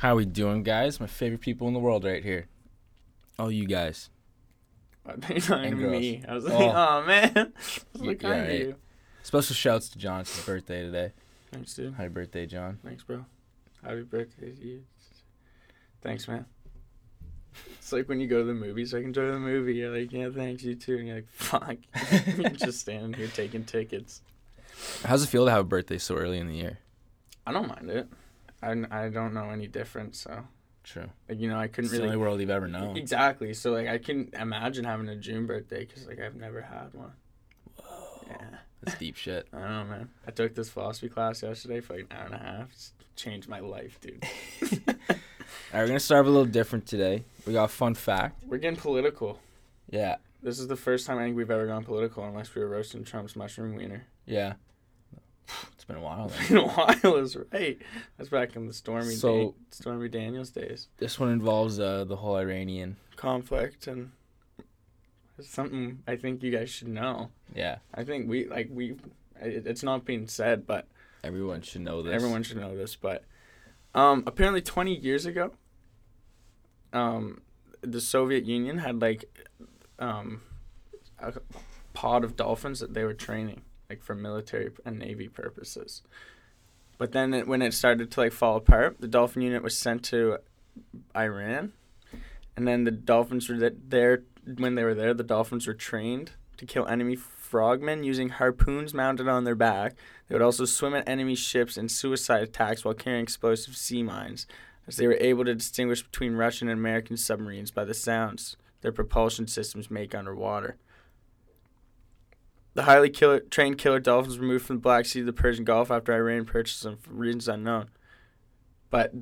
How are we doing, guys? My favorite people in the world right here. All you guys. I think And girls. me. I was like, Oh. oh, man. I like, kind of right. you. Special shouts to John. It's his birthday today. Thanks, dude. Happy birthday, John. Thanks, bro. Happy birthday to you. Thanks, man. It's like when you go to the movies, like, enjoy the movie. You're like, yeah, thanks, you too. And you're like, fuck. you're just standing here taking tickets. How's it feel to have a birthday so early in the year? I don't mind it. I, I don't know any different, so. True. Like, you know, I couldn't It's the only world you've ever known. Exactly. So, like, I can imagine having a June birthday because, like, I've never had one. Yeah. That's deep shit. I don't know, man. I took this philosophy class yesterday for like an hour and a half. It's changed my life, dude. All right, we're gonna start a little different today. We got a fun fact. We're getting political. Yeah, This is the first time I think we've ever gone political, unless we were roasting Trump's mushroom wiener. yeah. It's been a while. Then. In a while is right. That's back in the Stormy So- Da- Stormy Daniels days. This one involves uh, the whole Iranian. Conflict and it's something I think you guys should know. Yeah, I think we like we. It, it's not being said, but everyone should know this. Everyone should know this, but um, apparently 20 years ago, um, the Soviet Union had like um, a pod of dolphins that they were training, like for military and navy purposes. But then it, when it started to like fall apart, the dolphin unit was sent to Iran, and then the dolphins were th- there when they were there. The dolphins were trained to kill enemy frogmen using harpoons mounted on their back. They would also swim at enemy ships in suicide attacks while carrying explosive sea mines, as they were able to distinguish between Russian and American submarines by the sounds their propulsion systems make underwater. The highly killer, trained killer dolphins were moved from the Black Sea to the Persian Gulf after Iran purchased them for reasons unknown. But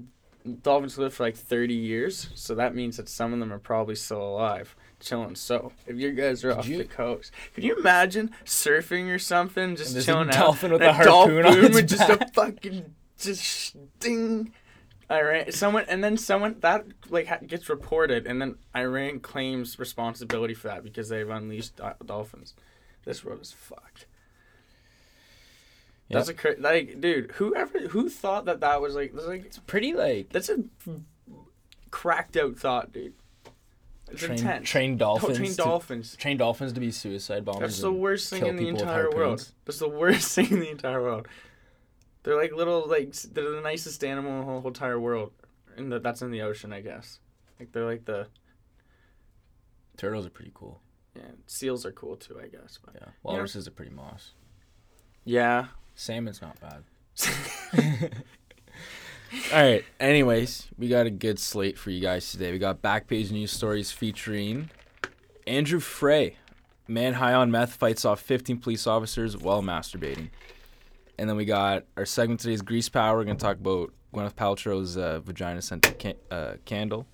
dolphins live for like 30 years, so that means that some of them are probably still alive, chilling. So, if you guys are off you- the coast, could you imagine surfing or something, just And there's a chilling out? dolphin with a harpoon on its with just a fucking just ding. Iran, someone, and then someone that like ha- gets reported, and then Iran claims responsibility for that because they've unleashed do- dolphins. This world is fucked. That's a cra- like, dude. Whoever who thought that that was like, that's like it's Pretty like that's a cracked out thought, dude. It's train, intense. train dolphins. Train to- dolphins. train dolphins to be suicide bombers. That's the worst thing in the entire world. That's the worst thing in the entire world. They're like little like they're the nicest animal in the whole, entire world, and that that's in the ocean, I guess. Like they're like the Turtles are pretty cool. Yeah seals are cool too, I guess. But Yeah, walruses are pretty moss. yeah, Salmon's not bad. All right. Anyways, we got a good slate for you guys today. We got backpage news stories featuring Andrew Frey, man high on meth fights off 15 police officers while masturbating. And then we got our segment today is Grease Power. We're gonna talk about Gwyneth Paltrow's uh, vagina scented can- uh, candle.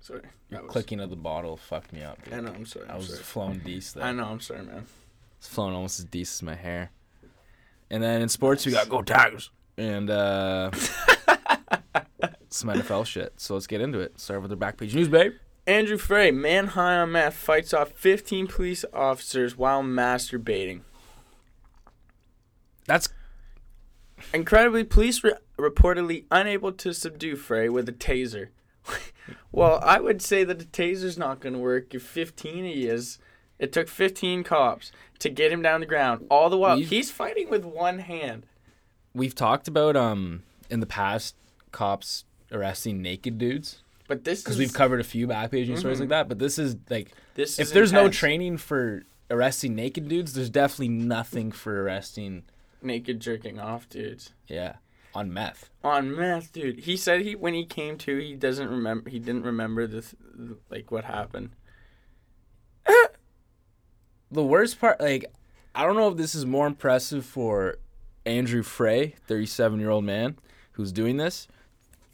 sorry. Your was- clicking of the bottle fucked me up. dude. I know. I'm sorry. I I'm was sorry. flowing decent. I know. I'm sorry, man. It's flowing almost as decent as my hair. And then in sports, we got Go Tigers and uh, some NFL shit. So let's get into it. Start with the back page news, babe. Andrew Frey, man high on meth, fights off 15 police officers while masturbating. That's Incredibly, police were reportedly unable to subdue Frey with a taser. Well, I would say that the taser's not going to work if 15 he is. It took 15 cops to get him down the ground. All the while, We've- he's fighting with one hand. we've talked about um in the past cops arresting naked dudes But this because is we've covered a few back page news stories Mhm. like that. But this is like this if is there's no intense. training for arresting naked dudes, there's definitely nothing for arresting naked jerking off dudes yeah on meth. on meth, dude. He said he when he came to, he doesn't remember. He didn't remember this like what happened. the worst part, like, I don't know if this is more impressive for Andrew Frey, 37 year old man who's doing this,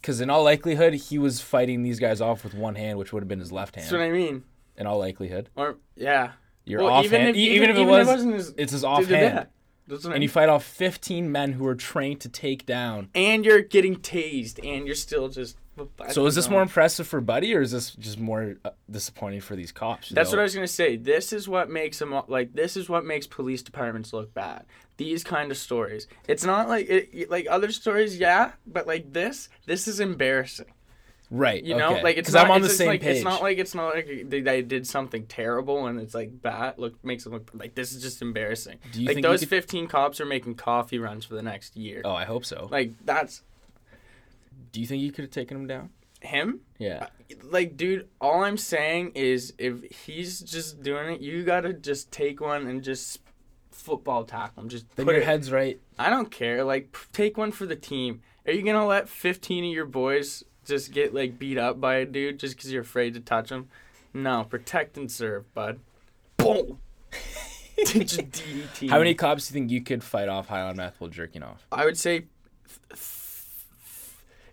because in all likelihood, he was fighting these guys off with one hand, which would have been his left hand. That's what. I mean. In all likelihood, Or yeah, you're Well, off even hand. if- even- even if it even if it was, wasn't his- it's his off hand, That's I and you fight off 15 men who are trained to take down. and you're getting tased, and you're still just I So is this don't- more impressive for Buddy, or is this just more uh, disappointing for these cops? That's know? what I was gonna say. This is what makes them like. This is what makes police departments look bad. These kind of stories. It's not like it, like other stories, yeah, but like this, this is embarrassing. Right. You know, okay. like it's not. I'm on the same like, page. It's not like it's not like they, they did something terrible and it's like bad. Look, makes them look like this is just embarrassing. Do you like think those could- 15 cops are making coffee runs for the next year. Oh, I hope so. Like that's Do you think you could have taken him down? him. Yeah. Like, dude, all I'm saying is if he's just doing it, you gotta just take one and just football tackle him. Just Then put your it. head's right. I don't care. Like, p- take one for the team. Are you gonna let 15 of your boys just get like beat up by a dude just because you're afraid to touch him? No, protect and serve, bud. Boom. How many cops do you think you could fight off high on meth while jerking off? I would say.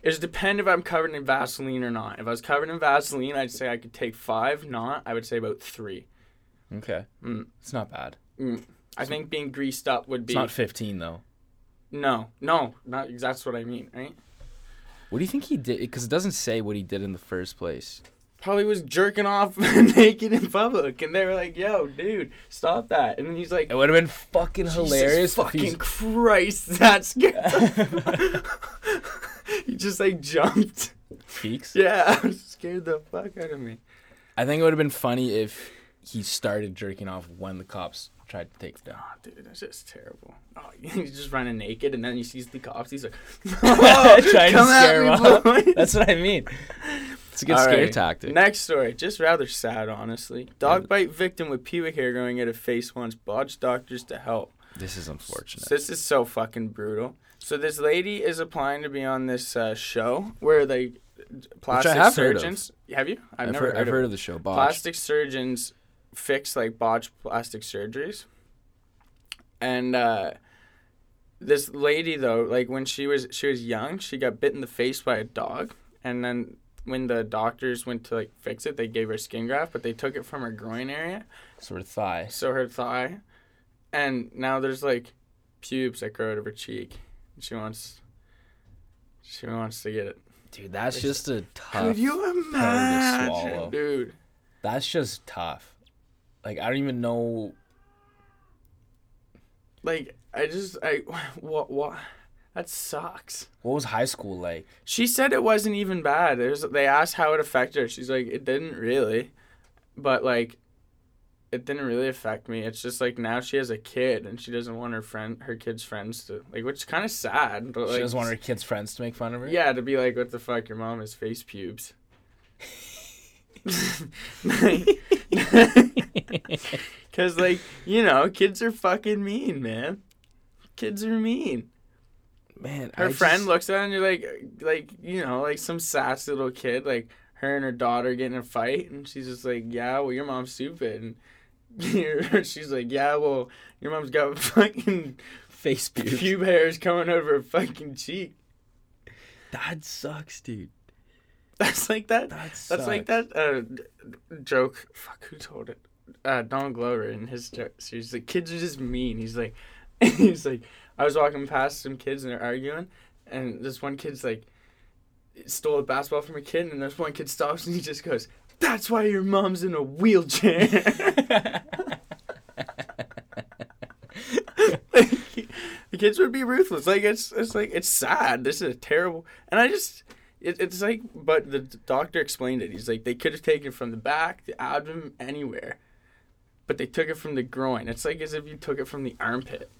It depend if I'm covered in Vaseline or not. If I was covered in Vaseline, I'd say I could take five. Not, I would say about three. Okay. Mm. It's not bad. I think being greased up would be. It's not 15 though. no, no, not. That's what I mean, right? What do you think he did? Because it doesn't say what he did in the first place. Probably was jerking off naked in public, and they were like, "Yo, dude, stop that!" And then he's like, It would have been fucking "Jesus hilarious. fucking Christ, that scared." he just like jumped. Peaks. Yeah, scared the fuck out of me. I think it would have been funny if he started jerking off when the cops tried to take him down. Oh, dude, that's just terrible. Oh, he's just running naked, and then he sees the cops. He's like, Trying to "Come at scare me, him off. boys." That's what I mean. It's a good scare Alrighty. tactic. Next story, just rather sad, honestly. Dog bite victim with pubic hair growing out of face wants botched doctors to help. This is unfortunate. So this is so fucking brutal. So this lady is applying to be on this uh, show where they plastic have heard of. surgeons. Have you? I've, never heard, I've heard of the show. Botched. plastic surgeons fix like botched plastic surgeries. And uh, this lady though, like when she was she was young, she got bit in the face by a dog, and then when the doctors went to like fix it, they gave her skin graft, but they took it from her groin area, So her thigh. so her thigh, and now there's like pubes that grow out of her cheek. She wants, she wants to get it. Dude, that's just a tough. Could you imagine, swallow. dude? That's just tough. Like I don't even know. Like I just I what what that sucks. What was high school like? She said it wasn't even bad. It was, they asked how it affected her. She's like, it didn't really, but like, it didn't really affect me. It's just like now she has a kid and she doesn't want her friend, her kid's friends to like, which is kind of sad. But like, she doesn't want her kids' friends to make fun of her. yeah, to be like, what the fuck, your mom has face pubes. Cause like you know, kids are fucking mean, man. Kids are mean. Man, her I friend just- looks at her and you're like like you know like some sassy little kid like her and her daughter getting a fight and she's just like yeah well your mom's stupid and she's like yeah well your mom's got fucking face pubes. pube hairs coming over her fucking cheek That sucks, dude. that's like that. That that's like that uh joke. Fuck who told it? Uh Don Glover in his joke so he's like kids are just mean. He's like he's like I was walking past some kids and they're arguing and this one kid's like stole a basketball from a kid and this one kid stops and he just goes that's why your mom's in a wheelchair the kids would be ruthless. Like it's it's like it's sad. This is a terrible and I just it, it's like but the doctor explained it he's like they could have taken it from the back the abdomen anywhere but they took it from the groin it's like as if you took it from the armpit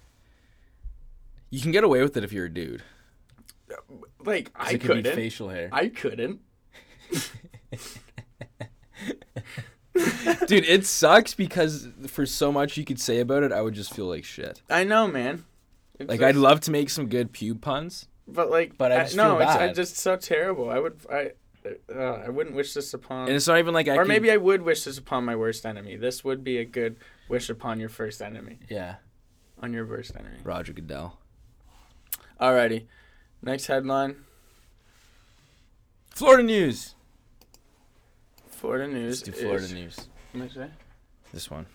You can get away with it if you're a dude. Like I could be couldn't facial hair. I couldn't Dude, it sucks because for so much you could say about it, I would just feel like shit. I know man It's Like I'd love to make some good pube puns. But like but I I no it's I just so terrible I would I uh, I wouldn't wish this upon And it's not even like I or could- maybe I would wish this upon my worst enemy this would be a good wish upon your first enemy Yeah. on your worst enemy Roger Goodell. alrighty next headline Florida news. Florida news Let's do Florida is- news. What is that? This one.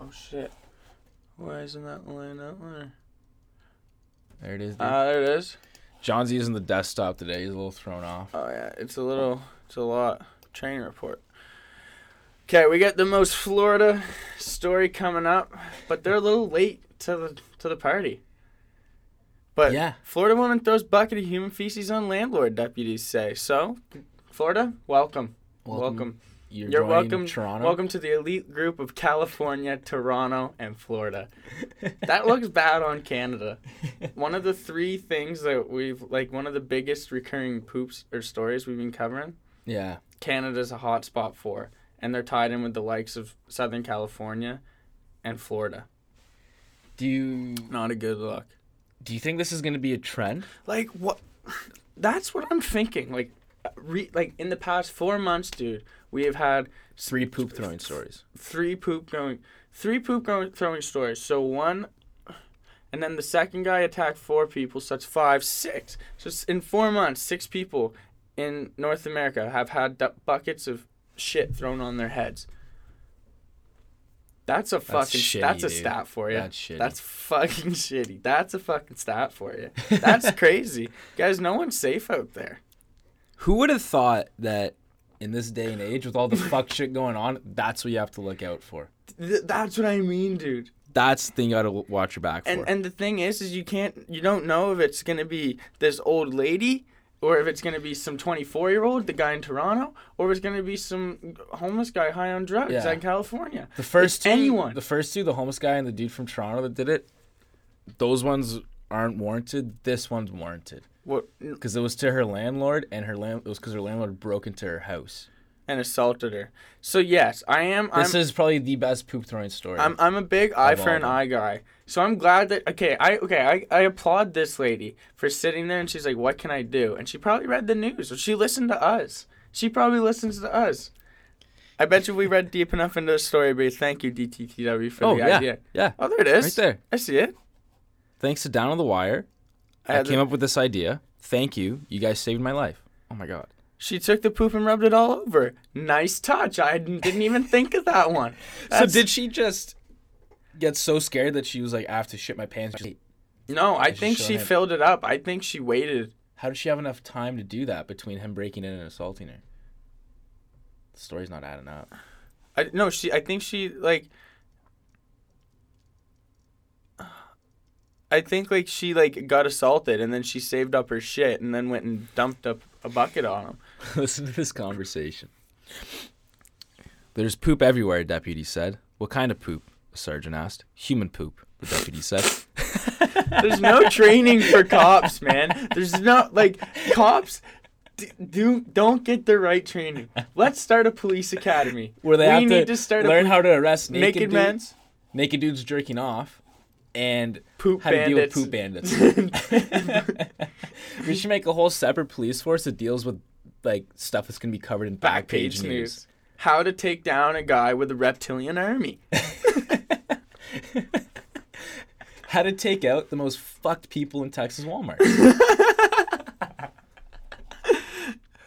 Oh shit. Why isn't that line out there? There it is. dude. Ah, there it is. John's using the desktop today. He's a little thrown off. Oh yeah, it's a little, it's a lot. Training report. Okay, we got the most Florida story coming up, but they're a little late to the to the party. But Yeah. Florida woman throws bucket of human feces on landlord. Deputies say so. Florida, welcome, welcome. You're, You're welcome. Toronto. Welcome to the elite group of California, Toronto, and Florida. that looks bad on Canada. One of the three things that we've like one of the biggest recurring poops or stories we've been covering. Yeah. Canada's a hot spot for, and they're tied in with the likes of Southern California and Florida. Do you Not a good look. do you think this is going to be a trend? Like what? That's what I'm thinking. Like, re, like in the past four months, dude, we have had Three poop throwing stories. three poop going, three poop going, throwing stories. So one, and then the second guy attacked four people. So that's five, six. So in four months, six people in North America have had du- buckets of shit thrown on their heads. That's a fucking. shitty, that's a dude. stat for you. That's shitty. That's fucking shitty. That's a fucking stat for you. That's crazy, guys. No one's safe out there. Who would have thought that in this day and age, with all the fuck shit going on, that's what you have to look out for. Th- that's what I mean, dude. That's the thing you got to watch your back for. And and the thing is, is you can't, you don't know if it's gonna be this old lady, or if it's gonna be some 24 year old, the guy in Toronto, or if it's gonna be some homeless guy high on drugs Yeah. in California. the first two, anyone. the first two, the homeless guy and the dude from Toronto that did it, those ones aren't warranted. This one's warranted What because it was to her landlord, and her land it was because her landlord broke into her house. and assaulted her. So yes, I am. This I'm, is probably the best poop throwing story. I'm I'm a big eye for an eye guy. So I'm glad that okay, I okay, I, I applaud this lady for sitting there and she's like, What can I do? And she probably read the news or she listened to us. She probably listens to us. I bet you we read deep enough into the story, but thank you, DTTW, for oh the yeah, idea. yeah, Oh, there it is. right there. I see it. Thanks to Down on the Wire, I I, came the- up with this idea. Thank you. You guys saved my life. Oh my god. She took the poop and rubbed it all over. Nice touch. I didn't even think of that one. So did she just get so scared that she was like, I have to shit my pants? No, I she think she him? filled it up. I think she waited. How did she have enough time to do that between him breaking in and assaulting her? The story's not adding up. I no, she. I think she like. I think like she like got assaulted and then she saved up her shit and then went and dumped up a bucket on him. Listen to this conversation. There's poop everywhere, deputy said. What kind of poop? The sergeant asked. Human poop, the deputy said. There's no training for cops, man. There's no like cops d- do don't get the right training. Let's start a police academy. Where they we have need to, to start learn a how to arrest naked, naked dudes, naked dudes jerking off, and poop how to deal with poop bandits. we should make a whole separate police force that deals with like stuff that's gonna be covered in back, page, news. How to take down a guy with a reptilian army. How to take out the most fucked people in Texas Walmart.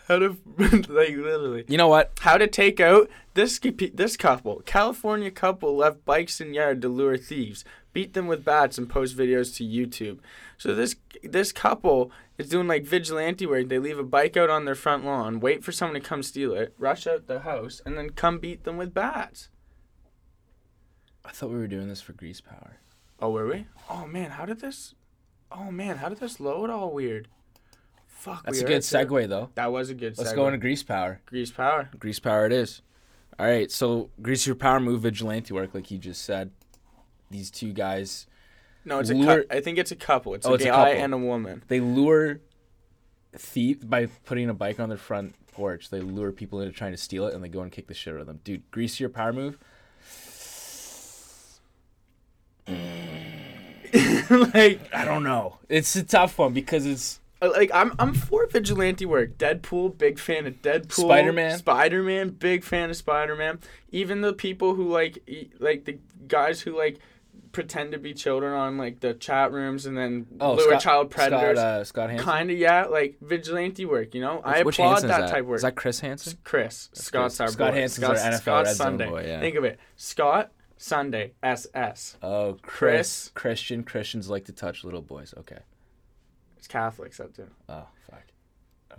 How to like literally. you know what? How to take out this this couple. California couple left bikes in yard to lure thieves, beat them with bats, and post videos to YouTube. So this this couple is doing like vigilante work. They leave a bike out on their front lawn, wait for someone to come steal it, rush out the house, and then come beat them with bats. I thought we were doing this for Grease Power. Oh, were we? Oh man, how did this? Oh man, how did this load all weird? Fuck. That's we a good segue, though. That was a good. Let's segue. go into Grease Power. Grease Power. Grease Power it is. All right, so Grease Your Power move vigilante work, like you just said. These two guys, No, it's a Lure- cou- I think it's a couple. It's Oh, a it's a guy and a woman. they lure thief by putting a bike on their front porch. They lure people into trying to steal it, and they go and kick the shit out of them. Dude, Grease Your Power move. like I don't know. It's a tough one because it's uh, like I'm I'm for vigilante work. Deadpool, big fan of Deadpool. Spider-Man. Spider Man, big fan of Spider Man. Even the people who like like the guys who like pretend to be children on like the chat rooms and then oh lure Scott, child predators. Scott, uh, Scott Hansen. kind of yeah, like vigilante work. You know, I Which applaud Hansen is that type of work. Is that Chris Hansen? Chris. Scott's Chris. our Scott boy. Hansen's our NFL Scott's red Sunday. boy, yeah. Think of it. Scott Sunday SS. Oh, Chris. Chris. Christian. Christians like to touch little boys. Okay. It's Catholics that do. Oh fuck.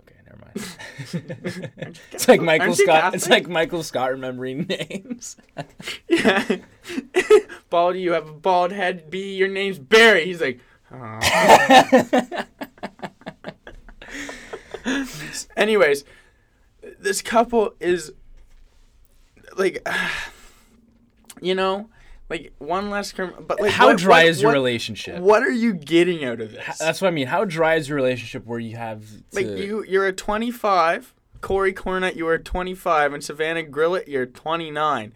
Okay, never mind. It's like Michael Scott. It's like Michael Scott remembering names. Yeah. Baldy, you have a bald head. B, your name's Barry. He's like, "Aw." Anyways, this couple is like, you know, like one less crim- but like How what- dry what- is your what- relationship? What are you getting out of this? That's what I mean. How dry is your relationship where you have to, like you, you're a 25. Corey Cornett, you are 25, and Savannah Grillett, you're 29.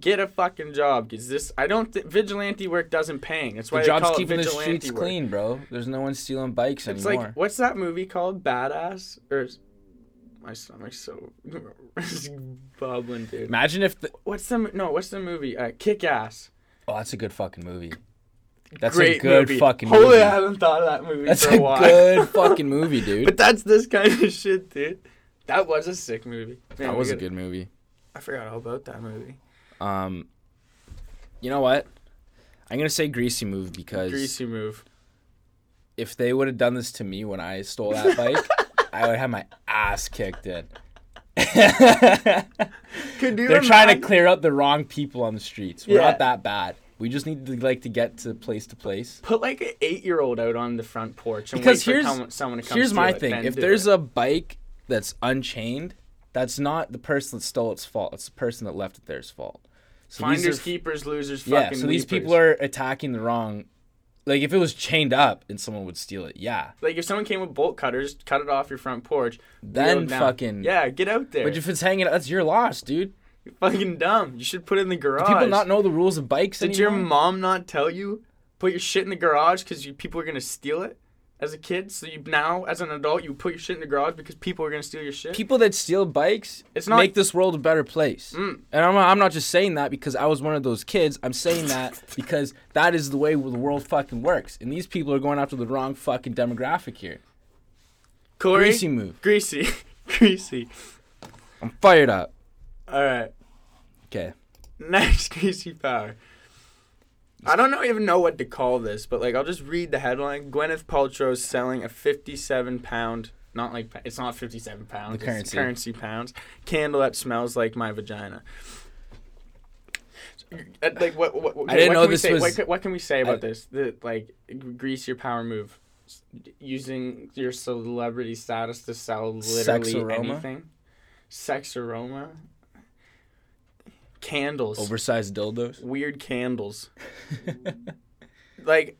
Get a fucking job, cause this I don't th- vigilante work doesn't paying. That's why the job's keeping the streets work. clean, bro. There's no one stealing bikes It's anymore. like what's that movie called? Badass or my stomach's so bubbling, dude. Imagine if the, What's the no? What's the movie? Uh, Kick Ass. Oh, that's a good fucking movie. That's Great a good fucking movie. fucking Holy, movie. I haven't thought of that movie That's for a a while. good fucking movie, dude. but that's this kind of shit, dude. That was a sick movie. Man, that was a gotta- good movie. I forgot all about that movie. Um, you know what? I'm gonna say greasy move because Greasy move. if they would have done this to me when I stole that bike, I would have my ass kicked in. They're trying to clear out the wrong people on the streets. We're Yeah. not that bad. We just need to like to get to place to place. Put like an eight-year-old out on the front porch and Because wait here's- for someone to come. Here's my it, thing: if there's it. a bike that's unchained, that's not the person that stole its fault. It's the person that left it there's fault. So finders, are- keepers, losers, yeah. So these people are attacking the wrong. Like if it was chained up and someone would steal it, yeah. like if someone came with bolt cutters, cut it off your front porch. Then wheel it down. fucking yeah, get out there. But if it's hanging, that's your loss, dude. You're fucking dumb. You should put it in the garage. Do people not know the rules of bikes Did your mom not tell you put your shit in the garage because people are gonna steal it as a kid? So you now, as an adult, you put your shit in the garage because people are gonna steal your shit. people that steal bikes It's not- make this world a better place. Mm. And I'm not, I'm not just saying that because I was one of those kids. I'm saying that because that is the way the world fucking works. And these people are going after the wrong fucking demographic here. Corey, Greasy move. greasy, greasy. I'm fired up. All right. Okay. Next greasy power. I don't know, even know what to call this, but like I'll just read the headline. Gwyneth Paltrow selling a 57 pound, not like it's not 57 pounds, The currency. currency pounds candle that smells like my vagina. Uh, Like what? what, what I didn't what know can we this say, was- What, can- what can we say about I- this? The like grease your power move, using your celebrity status to sell literally Sex aroma? anything. Sex aroma. Candles Oversized dildos. weird candles. like,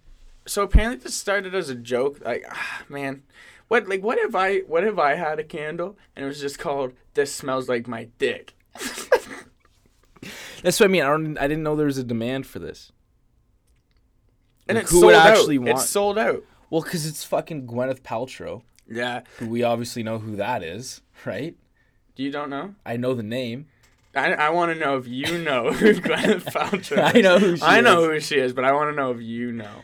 so apparently this started as a joke. Like, ah, man, what like what if I what if I had a candle and it was just called "This smells like my dick." That's what I mean. I don't. I didn't know there was a demand for this. And Like, it's who sold would out. actually want- It's sold out. Well, because it's fucking Gwyneth Paltrow, Yeah. who we obviously know who that is, right? Do you don't know? I know the name. I, I want to know if you know who Gwyneth Paltrow. I is. know who she I know who she is, but I want to know if you know.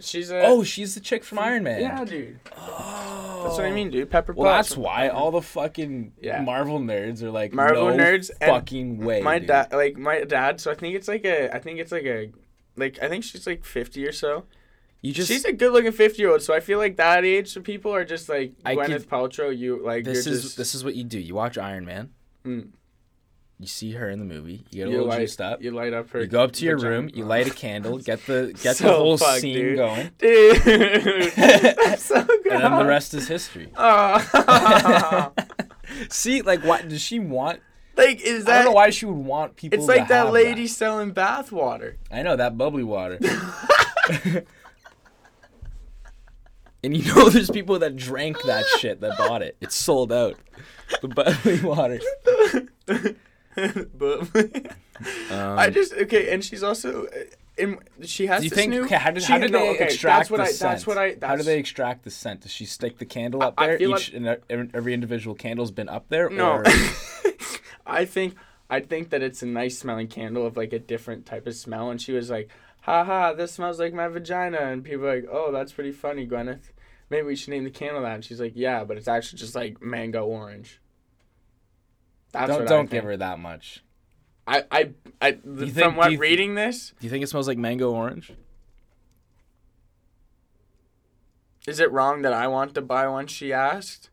She's a. Oh, she's the chick from Iron Man. yeah, dude. Oh. That's what I oh. mean, dude. Pepper Well, Potts. that's why all the fucking Yeah. Marvel nerds are like Marvel no nerds and fucking way. my dude. dad like my dad so i think it's like a i think it's like a like i think she's like 50 or so You just she's a good looking 50 year old so i feel like that age of people are just like I gwyneth could- paltrow you like this you're is just this is what you do. You watch Iron Man. Mm. You see her in the movie. You get a you little light, juiced up. you light up her You go up to your vagina. room. You light a candle. Get the get the whole fucked, scene dude. going, dude that's so good and then the rest is history. Oh. See, like, what does she want? like is that? I don't know why she would want people. it's to like that lady selling bath water I know that bubbly water. And you know, there's people that drank that shit that bought it. It's sold out. The bubbly water. but Um, I just okay, and she's also, uh, in, she has do you this think? new. Okay, how did, she- how did no, they okay, extract that's what the I, scent? That's what I. That's, how do they extract the scent? Does she stick the candle up I- I there? feel Each and every, every individual candle's been up there. No, Or, I think I think that it's a nice smelling candle of like a different type of smell, and she was like, "Ha this smells like my vagina," and people are like, "Oh, that's pretty funny, Gwyneth. Maybe we should name the candle that." And she's like, "Yeah, but it's actually just like mango orange." That's don't don't give her that much. I I I you from what you- reading this, Do you think it smells like mango orange? Is it wrong that I want to buy one? She asked.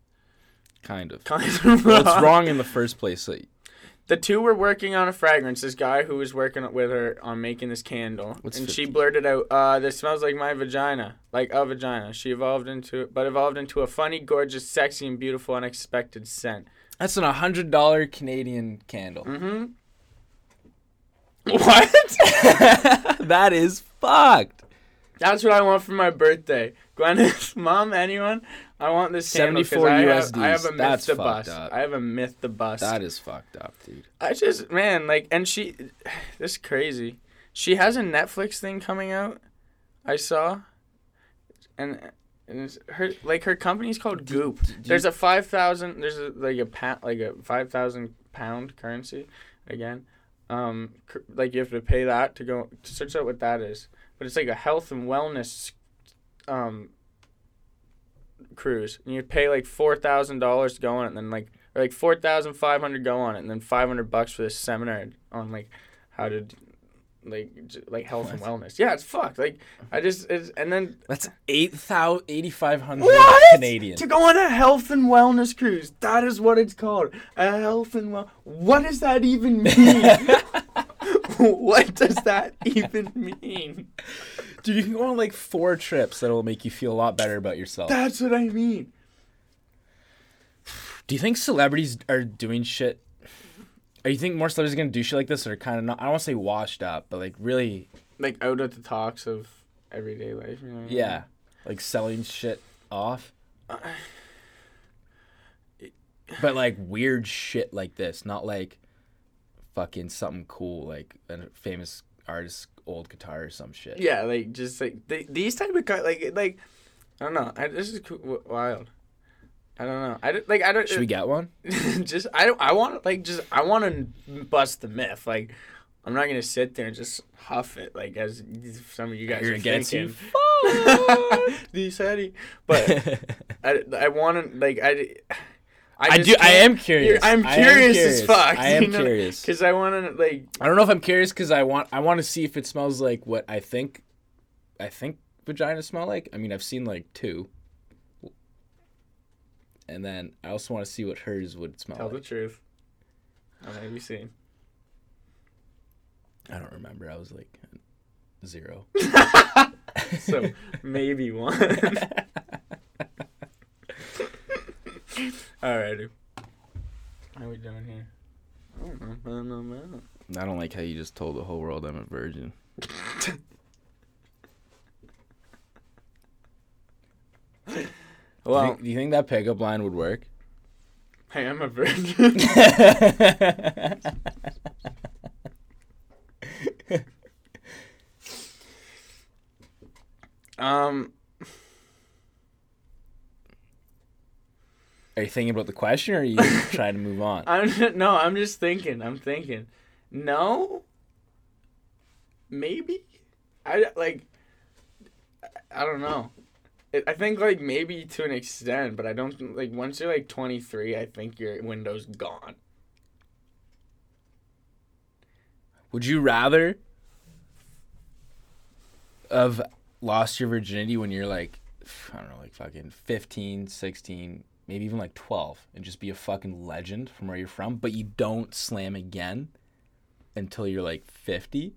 Kind of. Kind of Well, it's wrong in the first place. Like, The two were working on a fragrance. This guy who was working with her on making this candle, What's and she blurted out, "Uh, this smells like my vagina, like a vagina." She evolved into, but evolved into a funny, gorgeous, sexy, and beautiful, unexpected scent. that's an hundred dollar Canadian candle. Mm-hmm. What? that is fucked. That's what I want for my birthday. Gwyneth, mom, anyone? I want this candle 'cause 74 I have, USDs. I have a myth That's to fucked up. I have a myth the bus. That is fucked up, dude. I just man, like, and she, this is crazy. She has a Netflix thing coming out. I saw, and and it's her like her company's called Goop. do you- there's a five thousand. There's a, like a pound, like a five thousand pound currency, again. Um, cur- like you have to pay that to go to search out what that is. But it's like a health and wellness, um. Cruise, and you pay like four thousand dollars to go on it, and then like or like four thousand five hundred go on it, and then five hundred bucks for this seminar on like how to, like like health and wellness. Yeah, it's fucked. Like I just it's, and then That's eight thousand eighty five hundred Canadian. to go on a health and wellness cruise. That is what it's called. A health and well. What does that even mean? what does that even mean? Dude, you can go on like four trips that'll make you feel a lot better about yourself. That's what I mean. Do you think celebrities are doing shit? Or you think more celebrities are gonna do shit like this, or kind of not? I don't want to say washed up, but like really, Like out of the talks of everyday life. You know what I mean? yeah, like selling shit off. But like weird shit like this, not like fucking something cool like a famous artist's old guitar or some shit. Yeah, like just like they, these type of like like I don't know. I, this is cool, wild. I don't know. I don't, like I don't. Should we uh, get one? just I don't. I want like just I want to bust the myth. Like I'm not gonna sit there and just huff it like as some of you guys You're are against thinking. you. the Sadie, but I, I want to like I. I just do. I am curious. I'm I am curious, as fuck. I am know? curious. because I want to like I don't know if I'm curious because I want I want to see if it smells like what I think I think vaginas smell like. I mean, I've seen like two, and then I also want to see what hers would smell tell the like. truth. I may be seen. I don't remember. I was like zero. So maybe one. Alrighty. How we doing here? I don't know. I don't know. I don't. I don't like how you just told the whole world I'm a virgin. do, you Well, think, do you think that pickup line would work? hey, I'm a virgin. um, Are you thinking about the question, or are you trying to move on? I'm just, no, I'm just thinking. I'm thinking. No. Maybe. I like. I- I don't know. I think like maybe to an extent, but I don't like once you're like 23, I think your window's gone. Would you rather have lost your virginity when you're like, I don't know, like fucking 15, 16, maybe even like 12, and just be a fucking legend from where you're from, but you don't slam again until you're like 50?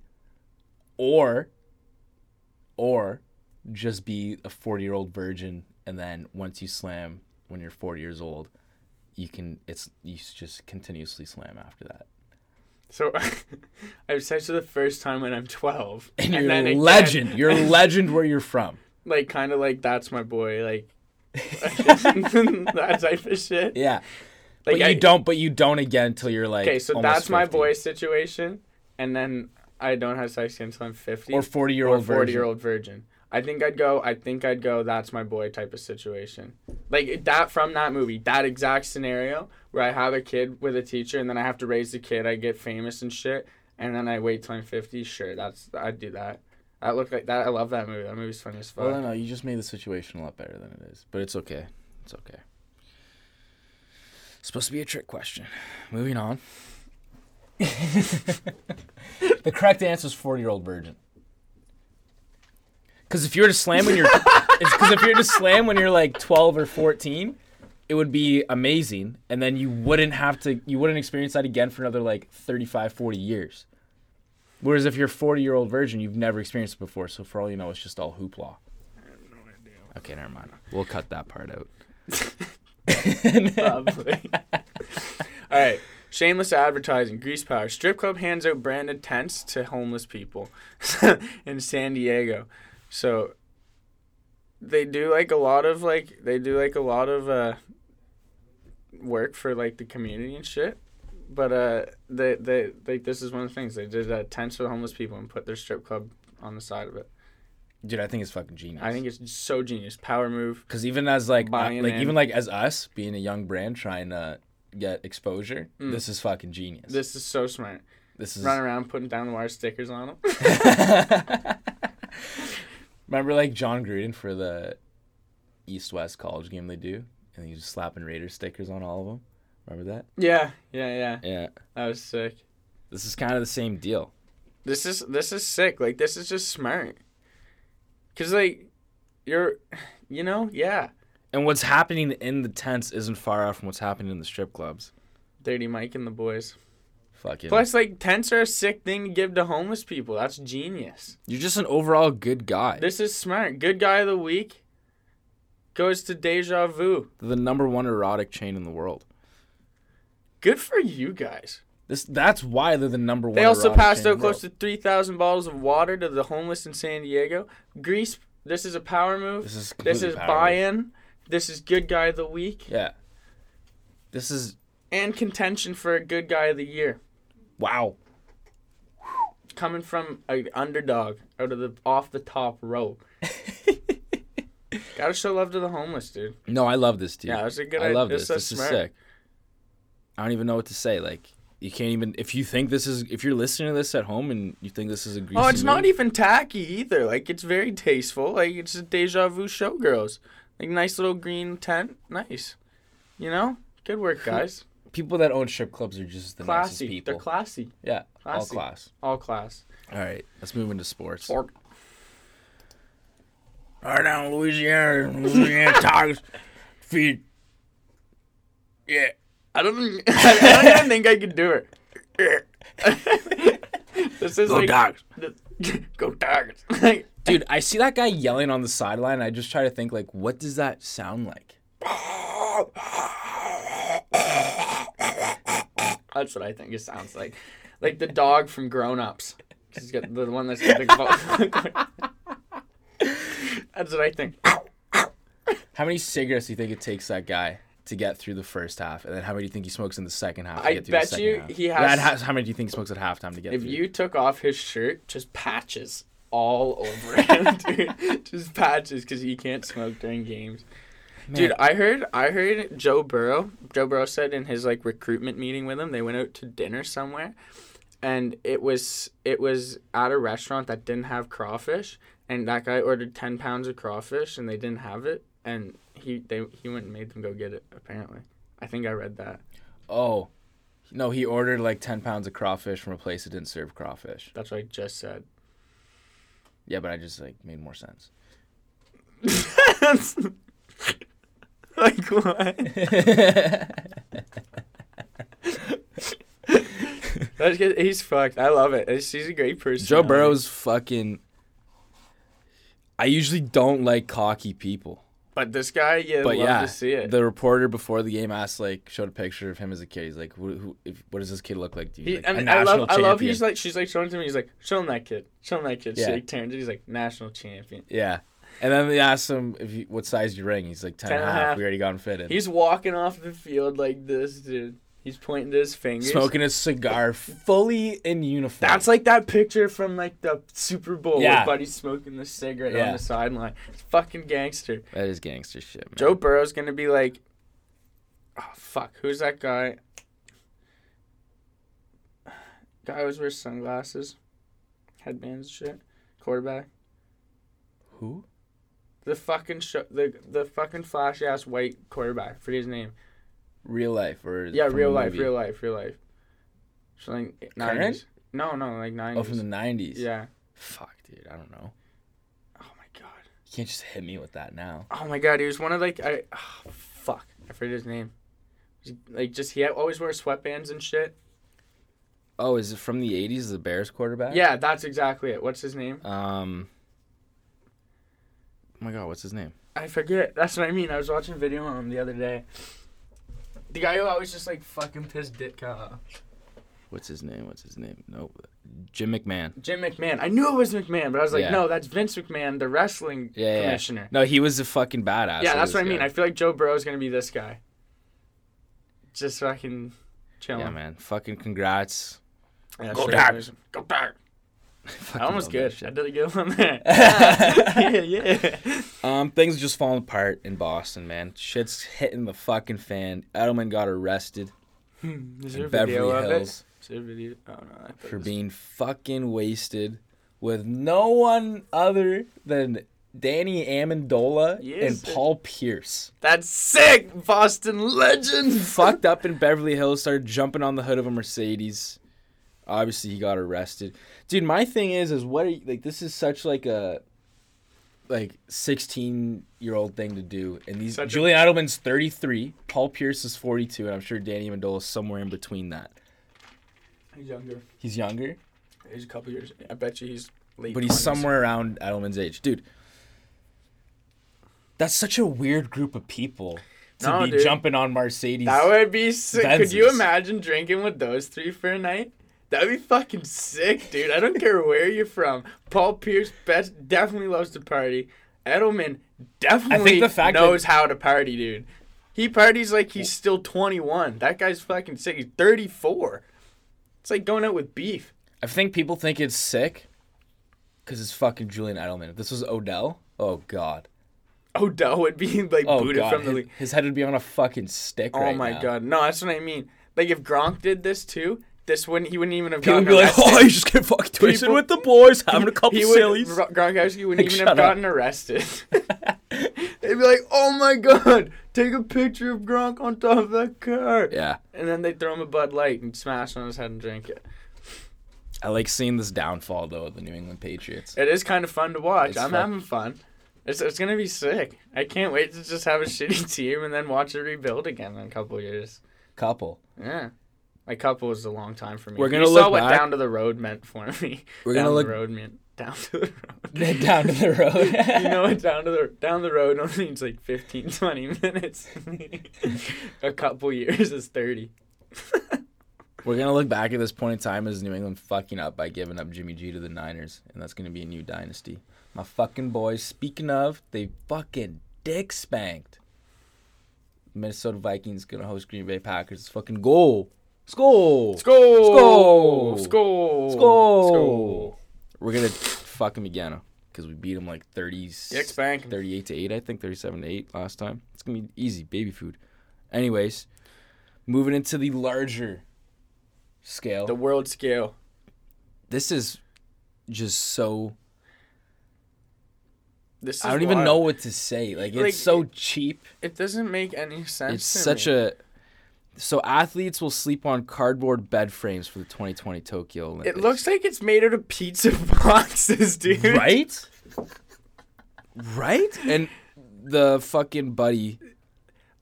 Or, or just be a 40 year old virgin, and then once you slam when you're 40 years old, you can, it's, you just continuously slam after that. So I have sex for the first time when I'm 12, And you're then a again- legend. You're a legend where you're from. like kind of like that's my boy, like that type of shit. Yeah. Like but I- you don't. But you don't again until you're like. Okay, so that's my boy situation, and then I don't have sex until I'm 50. Or forty year old 40 virgin. year old virgin. I think I'd go. I think I'd go. That's my boy type of situation, like that from that movie. That exact scenario where I have a kid with a teacher, and then I have to raise the kid. I get famous and shit, and then I wait till I'm fifty. Sure, that's I'd do that. That look like that. I love that movie. That movie's funny as fuck. Well, no, no, you just made the situation a lot better than it is. But it's okay. It's okay. It's supposed to be a trick question. Moving on. the correct answer is forty year old virgin. Because if you were to slam when you're because if you're to slam when you're like 12 or 14, it would be amazing, and then you wouldn't have to, you wouldn't experience that again for another like 35, 40 years. Whereas if you're a 40 year old virgin, you've never experienced it before, so for all you know, it's just all hoopla. Okay, never mind. We'll cut that part out. Probably. All right. Shameless advertising. Grease Power. Strip club hands out branded tents to homeless people in San Diego. So they do like a lot of like they do like a lot of uh work for like the community and shit. But uh they they like this is one of the things. They did uh, tents for the homeless people and put their strip club on the side of it. Dude, I think it's fucking genius. I think it's so genius. Power move. Because even as like uh, like in. even like as us being a young brand trying to get exposure, Mm. this is fucking genius. This is so smart. this is Run around putting down the wire stickers on them. Remember like Jon Gruden for the East West college game they do, and he's just slapping Raiders stickers on all of them. Remember that? yeah, yeah, yeah. Yeah. That was sick. This is kind of the same deal. This is this is sick. Like this is just smart. Cause like you're, you know, yeah. And what's happening in the tents isn't far off from what's happening in the strip clubs. Dirty Mike and the boys. Fucking. Plus, like tents are a sick thing to give to homeless people. That's genius. You're just an overall good guy. This is smart. Good guy of the week goes to Deja Vu. the number one erotic chain in the world. Good for you guys. This that's why they're the number one. They also passed out close to three thousand bottles of water to the homeless in San Diego. Grease. This is a power move. This is This is buy-in. This is good guy of the week Yeah. This is and contention for a good guy of the year. wow. coming from an underdog out of the off the top row. Gotta show love to the homeless, dude. No, I love this dude. Yeah, that's a good I love It's this. so This is sick. I don't even know what to say. Like you can't even if you think this is if you're listening to this at home and you think this is a greasy Oh, it's not even tacky either. Like it's very tasteful. Like it's a deja vu showgirls. Like nice little green tent. Nice. You know? Good work, guys. people that own strip clubs are just the nicest classy. people. They're classy. yeah, all class. All class. All right, let's move into sports. Sport. Right down Louisiana, Louisiana Tigers feed. Yeah. I don't. I don't even think I could do it. this is Go like Dogs. go. Like, Dude, I see that guy yelling on the sideline. And I just try to think like, what does that sound like? That's what I think it sounds like. Like the dog from Grown Ups. He's got the one that's got the That's what I think. How many cigarettes do you think it takes that guy to get through the first half, and then how many do you think he smokes in the second half? To I get through bet the you half? he and has- how, many do you think he smokes at halftime to get If through? you took off his shirt, just patches all over him, dude. Just patches because he can't smoke during games. Dude, I heard I heard Joe Burrow. Joe Burrow said in his like recruitment meeting with him, they went out to dinner somewhere, and it was it was at a restaurant that didn't have crawfish, and that guy ordered ten pounds of crawfish, and they didn't have it, and he they he went and made them go get it. Apparently, I think I read that. oh, no, he ordered like ten pounds of crawfish from a place that didn't serve crawfish. That's what I just said. Yeah, but I just like made more sense. like what? That's good. He's fucked. I love it. He's, he's a great person. Joe Burrow's fucking. I usually don't like cocky people. But this guy, you but love yeah, to see it. the reporter before the game asked, like, showed a picture of him as a kid. He's like, "Who? who if, what does this kid look like to you?" He, like, and "A I love, national I love. champion." He's like, she's like showing to me. He's like, show him that kid. Show him that kid. Yeah. So he turns it. He's like, national champion. yeah. And then they asked him if he, what size you ring. He's like 10 and a half. We already got him fitted. He's walking off the field like this, dude. He's pointing to his fingers. smoking a cigar, fully in uniform. That's like that picture from like the Super Bowl Yeah. where Buddy's smoking the cigarette Yeah. on the sideline. It's fucking gangster. that is gangster shit, man. Joe Burrow's gonna be like, oh fuck, who's that guy? Guy always wears sunglasses, headbands, and shit. Quarterback. Who? The fucking sh- the the fucking flashy ass white quarterback. Forget his name. Real life or Yeah, real life, real life, real life. So like nineties. No, no, like nineties. Oh, from the nineties. Yeah. Fuck, dude. I don't know. Oh my god. You can't just hit me with that now. Oh my god, he was one of like I oh, fuck, I forget his name. Like just he always wears sweatbands and shit. Oh, is it from the '80s? The Bears quarterback? Yeah, that's exactly it. What's his name? Um. Oh my god, what's his name? I forget. That's what I mean. I was watching a video on him the other day. The guy who always just like fucking pissed Ditka off. Uh, What's his name? What's his name? No, Jim McMahon. Jim McMahon. I knew it was McMahon, but I was like, Yeah. no, that's Vince McMahon, the wrestling Yeah, yeah. commissioner. No, he was a fucking badass. Yeah, that's this what I mean. guy- I feel like Joe Burrow's gonna be this guy. Just fucking chilling. Yeah, man. Fucking congrats. Yeah, Go sure. Dak. Go back. Fucking That one was good. that I did a good one there. yeah, yeah. Um, things are just falling apart in Boston, man. Shit's hitting the fucking fan. Edelman got arrested Hmm, Is there in a video Beverly of Hills it? Is there a video? Oh no. I thought for was- being fucking wasted with no one other than Danny Amendola Yes, and sir. Paul Pierce. That's sick, Boston legend. Fucked up in Beverly Hills, started jumping on the hood of a Mercedes. Obviously, he got arrested. Dude, my thing is, is what are you, like? This is such like a like 16 year old thing to do. And these Such a- Julian Edelman's 33, Paul Pierce is 42, and I'm sure Danny Amendola is somewhere in between that. He's younger. He's younger, He's a couple years. I bet you he's late. but he's 20s. somewhere around Edelman's age, dude. That's such a weird group of people to No, be dude. jumping on Mercedes. That would be sick. Could you Benzes. imagine drinking with those three for a night? That'd be fucking sick, dude. I don't care where you're from. Paul Pierce best definitely loves to party. Edelman definitely the fact knows how to party, dude. He parties like he's still 21. That guy's fucking sick. He's 34. It's like going out with beef. I think people think it's sick because it's fucking Julian Edelman. If this was Odell, oh god, Odell would be like oh booted god, from the his, league. his head would be on a fucking stick. Oh right my now. god. No, that's what I mean. Like if Gronk did this too, this wouldn't he wouldn't even have People gotten would be like, arrested. "Oh, you just get fucking twisted People- with the boys, having a couple he would, sillies." Gro- Gronkowski wouldn't Like, even shut have up. gotten arrested. They'd be like, "Oh my god, take a picture of Gronk on top of that car," Yeah, and then they would throw him a Bud Light and smash on his head and drink it. I like seeing this downfall though of the New England Patriots. It is kind of fun to watch. It's I'm fun. having fun. It's, it's gonna be sick. I can't wait to just have a shitty team and then watch it rebuild again in a couple years. Couple. Yeah. My couple was a long time for me. We're gonna you look saw what back- down to the road meant for me. We're down gonna look the road meant down to the road. down to the road. you know what down to the down the road only means like 15 20 minutes a couple years is 30 We're gonna look back at this point in time as New England fucking up by giving up Jimmy G to the Niners, and that's gonna be a new dynasty. My fucking boys. Speaking of, they fucking dick spanked. Minnesota Vikings gonna host Green Bay Packers. It's fucking goal. Skull. let's go Skull. Skull. We're gonna fuck them again because we beat them like 30, 38 to 8, I think 37 to 8 last time. It's gonna be easy, baby food. Anyways, moving into the larger scale. the world scale this is just so this is I don't even know what to say. Like it's so cheap. it doesn't make any sense It's such me. a so athletes will sleep on cardboard bed frames for the 2020 Tokyo Olympics. it looks like it's made out of pizza boxes dude right, right, and the fucking buddy,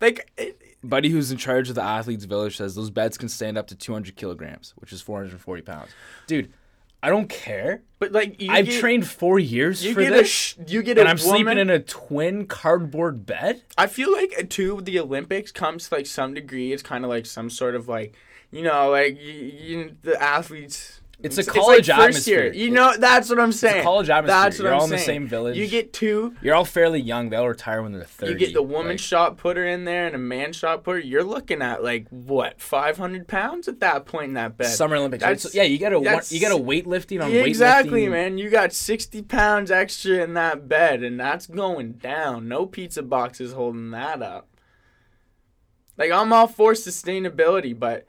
like it, buddy who's in charge of the athletes village says those beds can stand up to 200 kilograms, which is 440 pounds. Dude, I don't care. but like you I've get, trained four years you for get this, sh- you get and I'm woman, sleeping in a twin cardboard bed. I feel like too the Olympics comes to like some degree. It's kind of like some sort of like you know like you, you the athletes. It's a like college first atmosphere. Year. You know that's what I'm saying. college atmosphere. That's what You're I'm all in the same village. You get two. You're all fairly young. They'll retire when they're 30. You get the woman Like, shot putter in there and a man shot putter. You're looking at like what 500 pounds at that point in that bed. Summer Olympics. That's- yeah, you got a you got a weightlifting on Yeah, exactly, weightlifting. man. You got 60 pounds extra in that bed, and that's going down. No pizza boxes holding that up. Like, I'm all for sustainability, but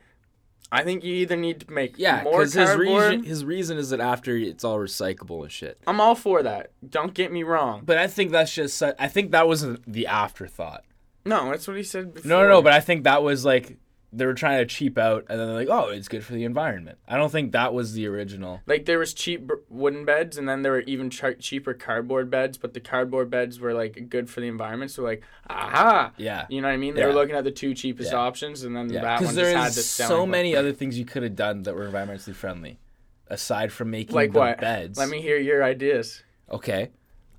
I think you either need to make Yeah, more because his cardboard. reason his reason is that after it's all recyclable and shit. I'm all for that. Don't get me wrong. But I think that's just I think that was the afterthought. No, that's what he said before. No, no, no. But I think that was like they were trying to cheap out, and then they're like, "Oh, it's good for the environment." I don't think that was the original. Like there was cheap wooden beds, and then there were even ch- cheaper cardboard beds. But the cardboard beds were like good for the environment. So like, aha, Yeah, you know what I mean? They Yeah. were looking at the two cheapest Yeah. options, and then yeah, that one just had the so many other things you could have done that were environmentally friendly, aside from making Like the what? beds. Let me hear your ideas. Okay,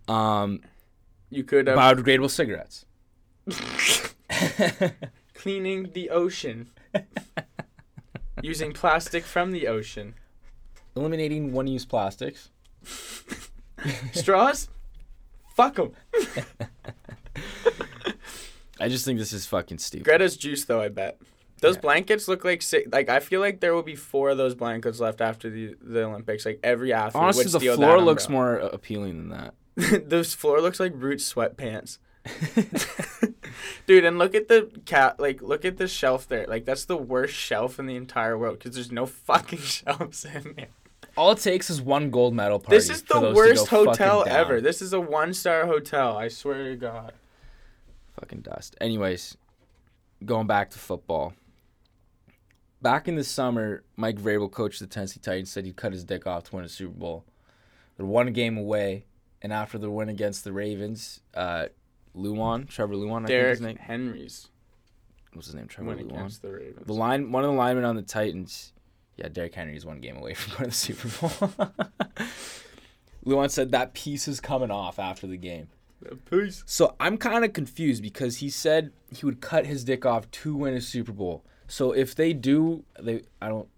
um, You could have biodegradable cigarettes. cleaning the ocean using plastic from the ocean. Eliminating one-use plastics. Straws? Fuck them. I just think this is fucking stupid. Greta's juice, though. I bet those Yeah. blankets look like si- like I feel like there will be four of those blankets left after the the Olympics. Like every athlete Honestly, would the steal floor that looks umbrella. more uh, appealing than that. Those floor looks like Roots sweatpants, dude. And look at the cat. Like look at the shelf there. Like that's the worst shelf in the entire world because there's no fucking shelves in there. All it takes is one gold medal party. This is the worst hotel ever. This is a one star hotel. I swear to God. Fucking dust. Anyways, going back to football. Back in the summer, Mike Vrabel, coach of the Tennessee Titans, said he'd cut his dick off to win a Super Bowl. They're one game away, and after the win against the Ravens, uh, Lewan, Trevor Lewan, I think his name. Henry's What's his name? Trevor win Lewan. the Ravens. The line, one of the linemen on the Titans. Yeah, Derrick Henry's one game away from going to the Super Bowl. Lewan said that piece is coming off after the game. Peace. So I'm kind of confused because he said he would cut his dick off to win a Super Bowl. So if they do, they I don't.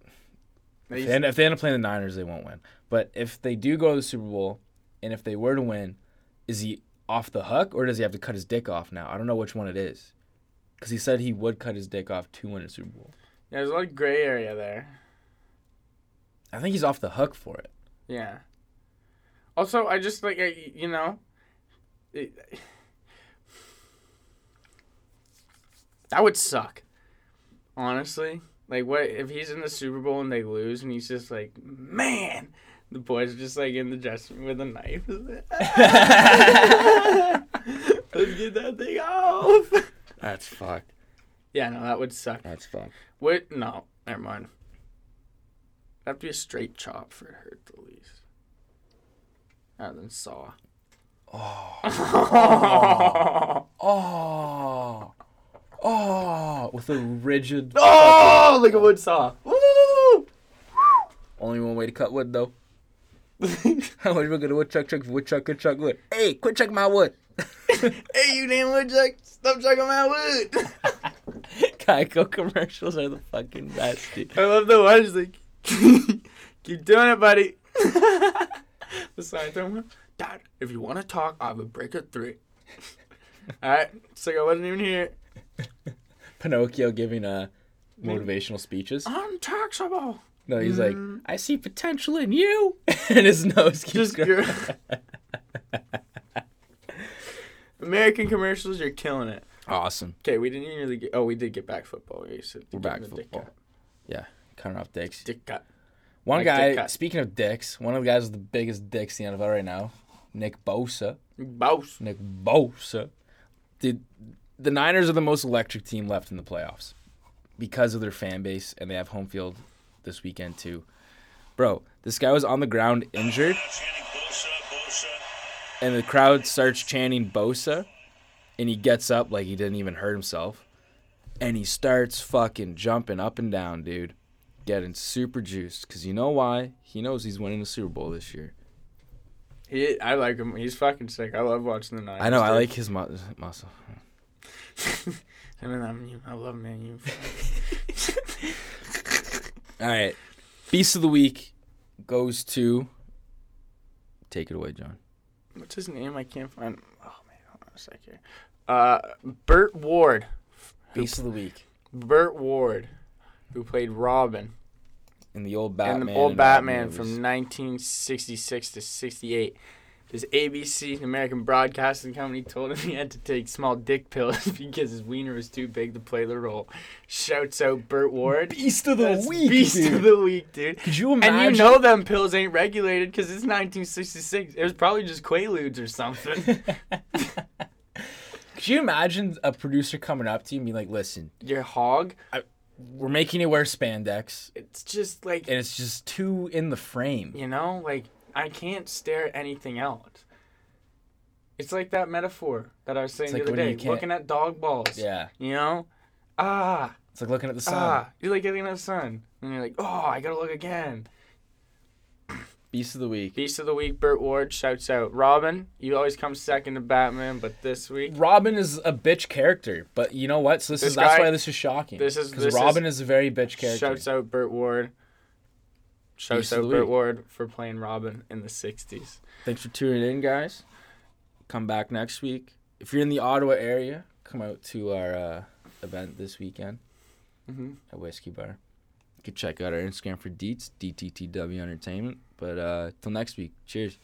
If they, end, if they end up playing the Niners, they won't win. But if they do go to the Super Bowl, and if they were to win, is he off the hook or does he have to cut his dick off now? I don't know which one it is. Because he said he would cut his dick off to win a Super Bowl. Yeah, there's a lot of gray area there. I think he's off the hook for it. Yeah. Also, I just like I, you know, it, that would suck. Honestly, like what if he's in the Super Bowl and they lose and he's just like, man, the boys just like in the dressing room with a knife. Ah. Let's get that thing off. That's fucked. Yeah, no, that would suck. That's fucked. Wait, no, never mind. That'd be a straight chop for her at least. Rather than saw. Oh. Oh. Oh. With a rigid. Oh, like a wood saw. Woo! Only one way to cut wood, though. How much we gonna woodchuck, chuck, woodchuck, good chuck wood? Hey, quit chucking my wood. hey, you damn woodchuck! Stop chucking my wood. Geico commercials are the fucking best, dude. I love the ones like, keep doing it, buddy. the sign thrower. Dad, if you want to talk, I have a break at three. All right, so I wasn't even here. Pinocchio giving uh, motivational speeches. Untaxable. No, he's like, mm. I see potential in you, and his nose keeps Just growing. American commercials, you're killing it. Awesome. Okay, we didn't really get. Oh, we did get back football. We said We're back him dick football. Yeah, cutting off dicks. Dick cut. One Like guy, dick cut. speaking of dicks, one of the guys with the biggest dicks in the NFL right now, Nick Bosa. Boss. Nick Bosa. Dude, the Niners are the most electric team left in the playoffs because of their fan base, and they have home field this weekend too. Bro, this guy was on the ground injured, and the crowd starts chanting Bosa, and he gets up like he didn't even hurt himself, and he starts fucking jumping up and down, dude, getting super juiced. Cause you know why? He knows he's winning the Super Bowl this year. He, I like him. He's fucking sick. I love watching the Niners. I know. I like his mu- muscle. I mean, I'm, you- I love man. You. All right. Beast of the week goes to. Take it away, John. What's his name? I can't find. Oh man, hold on a sec here. Uh, Burt Ward. Beast of the week. Burt Ward, who played Robin In the old Batman. in the old Batman from 1966 to 68. His ABC, American Broadcasting Company, told him he had to take small dick pills because his wiener was too big to play the role. Shouts out Burt Ward. Beast of the That's week. Beast of the week, dude. Could you imagine? And you know them pills ain't regulated because it's 1966. It was probably just Quaaludes or something. Could you imagine a producer coming up to you and being like, "Listen, Your hog. we're making you wear spandex, It's just like and it's just too in the frame. you know, like I can't stare at anything else. It's like that metaphor that I was saying like the other day, looking at dog balls. Yeah, You know, ah, it's like looking at the sun. ah. You're like looking at the sun, and you're like, oh, I gotta look again. Beast of the week. Beast of the week, Burt Ward shouts out. Robin, you always come second to Batman, but this week, Robin is a bitch character, but you know what? So this, This is that's why this is shocking. this is- because Robin is, a very bitch character. shouts out Burt Ward. Shouts out Burt. Ward for playing Robin in the '60s. Thanks for tuning in, guys. Come back next week. If you're in the Ottawa area, come out to our uh, event this weekend Mm-hmm. at Whiskey Bar. You can check out our Instagram for deets, DTTW Entertainment. But uh, till next week, cheers.